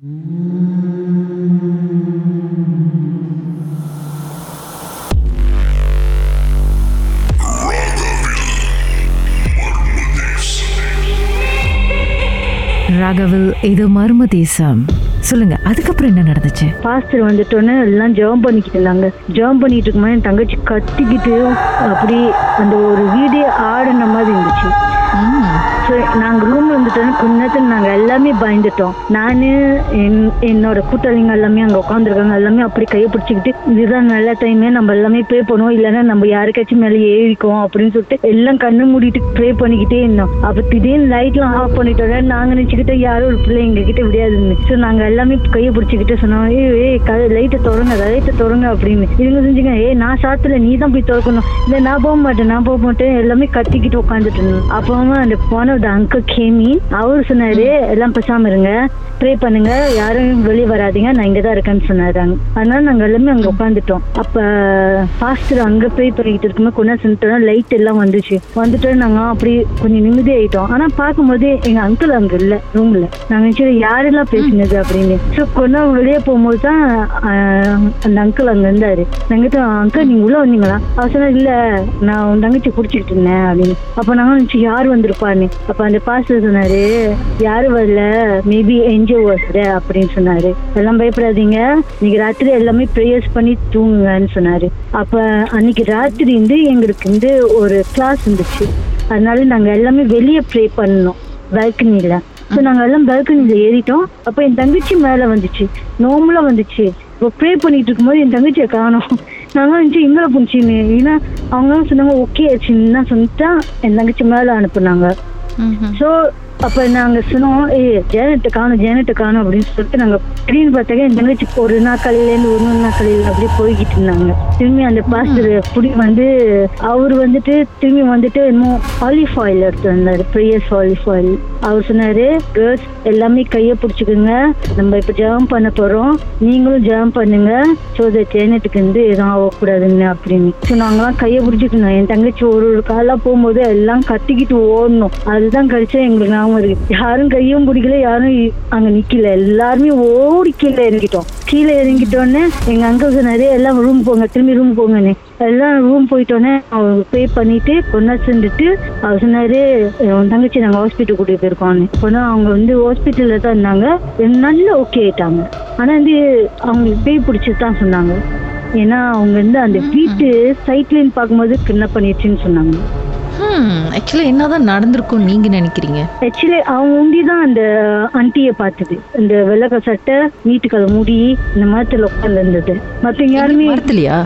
ராகவில் இது மர்ம தேசம். சொல்லுங்க அதுக்கப்புறம் என்ன நடந்துச்சு? பாஸ்டர் வந்துட்டோன்னே எல்லாம் ஜெபம் பண்ணிக்கிட்டு இருந்தாங்க. ஜெபம் பண்ணிட்டு இருக்கும்போது என் தங்கச்சி கத்திக்கிட்டு அப்படி அந்த ஒரு வீடே ஆடின மாதிரி இருந்துச்சு. ஸோ நாங்கள் ரூம்ல இருந்துட்டோம் கொஞ்ச நாங்கள் எல்லாமே பயந்துட்டோம். நான் என் என்னோட கூட்டாளிங்க எல்லாமே அங்கே உட்காந்துருக்காங்க எல்லாமே அப்படி கையை பிடிச்சிக்கிட்டு இதுதான் நல்ல டைமே நம்ம எல்லாமே ப்ரே பண்ணுவோம். இல்லைன்னா நம்ம யாருக்காச்சும் மேலே ஏறிக்குவோம் அப்படின்னு சொல்லிட்டு எல்லாம் கண்ணு மூடிட்டு ப்ரே பண்ணிக்கிட்டே இருந்தோம். அப்போ திடீர்னு லைட்லாம் ஆஃப் பண்ணிட்டோட நாங்கள் நினச்சிக்கிட்டோம் யாரும் ஒரு பிள்ளை எங்ககிட்ட விடையாதுன்னு. ஸோ நாங்கள் எல்லாமே கையை பிடிச்சிக்கிட்டு சொன்னோம் ஏ ஏ லைட்டை திறங்க லைட்டை திறங்க அப்படின்னு. இவங்க செஞ்சுங்க ஏ நான் சாத்துல நீ தான் போய் திறக்கணும். இல்லை நான் போக மாட்டேன் நான் போக மாட்டேன் எல்லாமே கத்திக்கிட்டு உட்காந்துட்டு இருந்தோம். அப்போ அந்த போன அங்கிள் கேமி அவரு சொன்னாரு எல்லாம் பேசாம இருங்க. ப்ரே பண்ணுங்க. யாரும் வெளியே வராதீங்க. நான் இங்க தான் இருக்கேன்னு சொன்னாராங்க அதனால நாங்க எல்லாமே அங்க உட்காந்துட்டோம் அப்ப பாஸ்டர் அங்க ப்ரே பண்ணிக்கிட்டு இருக்கும்போது கொஞ்ச நேரம் லைட் எல்லாம் வந்துச்சு. வந்துட்டு நாங்க அப்படி கொஞ்சம் நிம்மதி ஆயிட்டோம் ஆனா பார்க்கும்போது எங்க அங்கிள் அங்க இல்ல ரூம்ல நாங்க நினைச்சோம் யாரெல்லாம் பேசினது? அப்படின்னு. ஸோ கொண்டா வெளியே போகும்போது தான் அந்த அங்கிள் அங்க இருந்தாரு. நாங்கிட்ட அங்கிள் நீங்க உள்ள வந்தீங்களா? அவர் சொன்னா இல்ல நான் உன் தங்கச்சி குடிச்சிட்டு இருந்தேன். அப்படின்னு. அப்ப நாங்க நினைச்சு யார் வந்திருப்பான்னு? அப்ப அந்த பாஸ்டர் சொன்னாரு. யாரும் வரல? மேபி என்ஜிஓ வருது அப்படின்னு சொன்னாரு. எல்லாம் பயப்படாதீங்க. இன்னைக்கு ராத்திரி எல்லாமே ப்ரேயர்ஸ் பண்ணி தூங்குங்கன்னு சொன்னாரு. அப்ப அன்னைக்கு ராத்திரி வந்து எங்களுக்கு வந்து ஒரு கிளாஸ் இருந்துச்சு. அதனால நாங்க எல்லாமே வெளியே ப்ரே பண்ணோம் பால்கனில ஸோ நாங்க எல்லாம் பால்கனில ஏறிட்டோம். அப்ப என் தங்கச்சி மேல வந்துச்சு. நோம்புல வந்துச்சு. இப்போ ப்ரே பண்ணிட்டு இருக்கும்போது என் தங்கச்சியை காணோம். நாங்க வந்துச்சு எங்களை புடிச்சின்னு ஏன்னா அவங்க சொன்னாங்க ஓகே ஆச்சுன்னு தான் சொல்லிட்டு என் தங்கச்சி மேல அனுப்புனாங்க. ஸோ அப்ப நாங்க சொன்னோம் ஏ ஜேனட்டு காணும் ஜேனட்டு காணும் அப்படின்னு சொல்லிட்டு நாங்க திடீர்னு பார்த்தாக்க என் தங்கச்சி ஒரு நாள் காலையில இருந்து ஒரு நாள் காலையில அப்படியே போய்கிட்டு இருந்தாங்க. திரும்பி அந்த பாஸ்டர் புடி வந்து அவர் வந்துட்டு திரும்பி வந்துட்டு இன்னும் ஆலிஃப் ஆயில் எடுத்து வந்தாரு ப்ரேயர்ஸ் ஆலிஃப் ஆயில் அவர் சொன்னாரு கேர்ள்ஸ் எல்லாமே கையை பிடிச்சிக்கோங்க. நம்ம இப்ப ஜெபம் பண்ண போறோம். நீங்களும் ஜெபம் பண்ணுங்க. ஸோ தட் ஜேனட்டுக்கு வந்து எதுவும் ஆகக்கூடாதுன்னு அப்படின்னு. ஸோ நாங்களாம் கையை பிடிச்சிக்கணும் என் தங்கச்சி ஒரு ஒரு காலா போகும்போது எல்லாம் கத்திக்கிட்டு ஓடணும். அதுதான் கழிச்சா எங்களுக்கு ஞாபகம் அவங்களுக்கு யாரும் கையும் பிடிக்கல யாரும் அங்க நிக்கல. எல்லாருமே ஓடி கீழே இறங்கிட்டோம். கீழே இறங்கிட்டோன்னே எங்க அங்க நிறைய எல்லாம் ரூம் போங்க திரும்பி ரூம் போங்கன்னு. எல்லாம் ரூம் போயிட்டோன்னே அவங்க பே பண்ணிட்டு கொண்டா சென்றுட்டு அவர் சொன்னாரு உன் தங்கச்சி நாங்க ஹாஸ்பிட்டல் கூட்டிட்டு போயிருக்கோம்னு. போனால் அவங்க வந்து ஹாஸ்பிட்டல்ல தான் இருந்தாங்க. நல்ல ஓகே ஆயிட்டாங்க. ஆனா வந்து அவங்களுக்கு பேய் பிடிச்சது தான் சொன்னாங்க. ஏன்னா அவங்க வந்து அந்த வீட்டு சைட்லைன் பார்க்கும்போது கிண்ண பண்ணிடுச்சுன்னு சொன்னாங்க. ஆக்சுவலி என்னதான் நடந்திருக்கும் நீங்க நினைக்கிறீங்க? ஆக்சுவலி அவங்க உண்டி தான் அந்த ஆண்டியை பார்த்தது. இந்த வெள்ளக்க சட்டை நீட்டுக்கலை முடி இந்த மரத்துல உட்கார்ந்து இருந்தது மத்த யாருமே மரத்துலயா?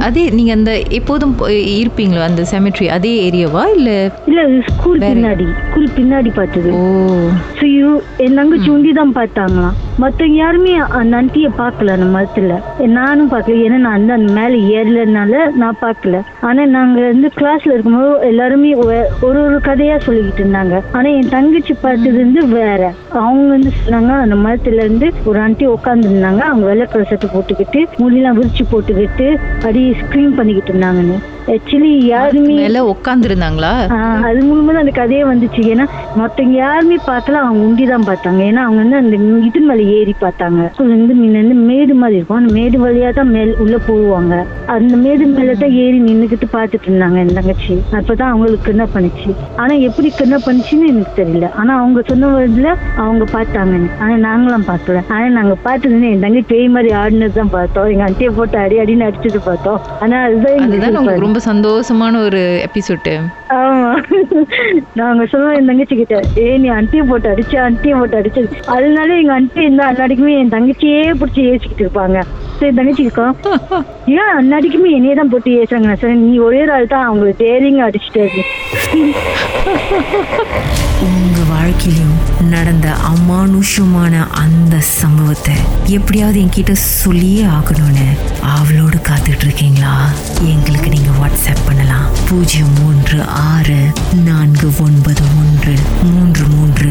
அதே நீங்க அந்த எப்போதும் இருப்பீங்களா அந்த செமெட்ரி அதே ஏரியாவா இல்ல இல்ல ஸ்கூல் பின்னாடி. ஸ்கூல் பின்னாடி பார்த்தது. ஓ. You- என் தங்கச்சி உண்டி தான் பார்த்தாங்களாம். மத்தவங்க யாருமே அந்த ஆண்டியை பார்க்கல அந்த மரத்துல. நானும் பார்க்கல. ஏன்னா நான் வந்து அந்த மேல ஏறலனால நான் பார்க்கல. ஆனா நாங்க வந்து கிளாஸ்ல இருக்கும்போது எல்லாருமே ஒரு ஒரு கதையா சொல்லிக்கிட்டு இருந்தாங்க. ஆனா என் தங்கச்சி பார்த்தது வந்து வேற. அவங்க வந்து சொன்னாங்க அந்த மரத்துல இருந்து ஒரு ஆண்டி உட்கார்ந்து இருந்தாங்க அவங்க வெள்ளை கலர் சட்டை போட்டுக்கிட்டு முடியெல்லாம் விரிச்சு போட்டுக்கிட்டு அப்படி ஸ்க்ரீன் பண்ணிக்கிட்டு இருந்தாங்கன்னு. ஆக்சுவலி யாருமே ஆஹ் அது மூலமா அந்த கதையே வந்துச்சு. ஏன்னா மத்தவங்க யாருமே பார்க்கல அவங்க உண்டி தான் பார்த்தாங்க. ஏன்னா அவங்க வந்து அந்த இது மேல ஏறி பார்த்தாங்க. இருந்து மேடு மாதிரி இருக்கும். அந்த மேடு வழியா தான் மேல் உள்ள போடுவாங்க அந்த மேடு மேல தான் ஏறி நின்னுக்கிட்டு பார்த்துட்டு இருந்தாங்க என் தங்கச்சி. அப்பதான் அவங்களுக்கு என்ன பண்ணுச்சு. ஆனா எப்படி என்ன பண்ணுச்சுன்னு எனக்கு தெரியல. ஆனா அவங்க சொன்ன வருதுல அவங்க பார்த்தாங்க. ஆனா நாங்களாம் பார்க்கல. ஆனா நாங்க பார்த்தது என் தங்கச்சி பேய் மாதிரி ஆடினது தான் பார்த்தோம். எங்க அண்டையை போட்டு அடி அடின்னு அடிச்சது பார்த்தோம். ஆனா அதுதான் ரொம்ப சந்தோஷமான ஒரு எபிசோடு ஆமா. நாங்க சொல்லுவோம் என் தங்கச்சி கிட்ட ஏ நீ அண்டியை போட்டு அடிச்ச அண்டியை போட்டு அடிச்சது அதனால எங்க அண்டி இருந்தா அன்னாடிக்குமே என் தங்கச்சியே பிடிச்சி ஏசிக்கிட்டு இருப்பாங்க. சரி தங்கச்சி இருக்கோம் ஏன் அன்னாடிக்குமே என்னையே தான் போட்டு ஏசுறாங்க சொன்னேன் நீ ஒரே ஆள் தான் அவங்களுக்கு டேரிங் அடிச்சுட்டு உங்க வாழ்க்கையிலும் நடந்த அமானுஷமான அந்த சம்பவத்தை எப்படியாவது என்கிட்ட சொல்லியே ஆகணும்னு அவளோடு காத்துட்டு இருக்கீங்களா? எங்களுக்கு நீங்க வாட்ஸ்அப் பண்ணலாம். பூஜ்ஜியம் மூன்று ஆறு நான்கு ஒன்பது ஒன்று மூன்று மூன்று